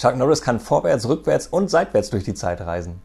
Chuck Norris kann vorwärts, rückwärts und seitwärts durch die Zeit reisen.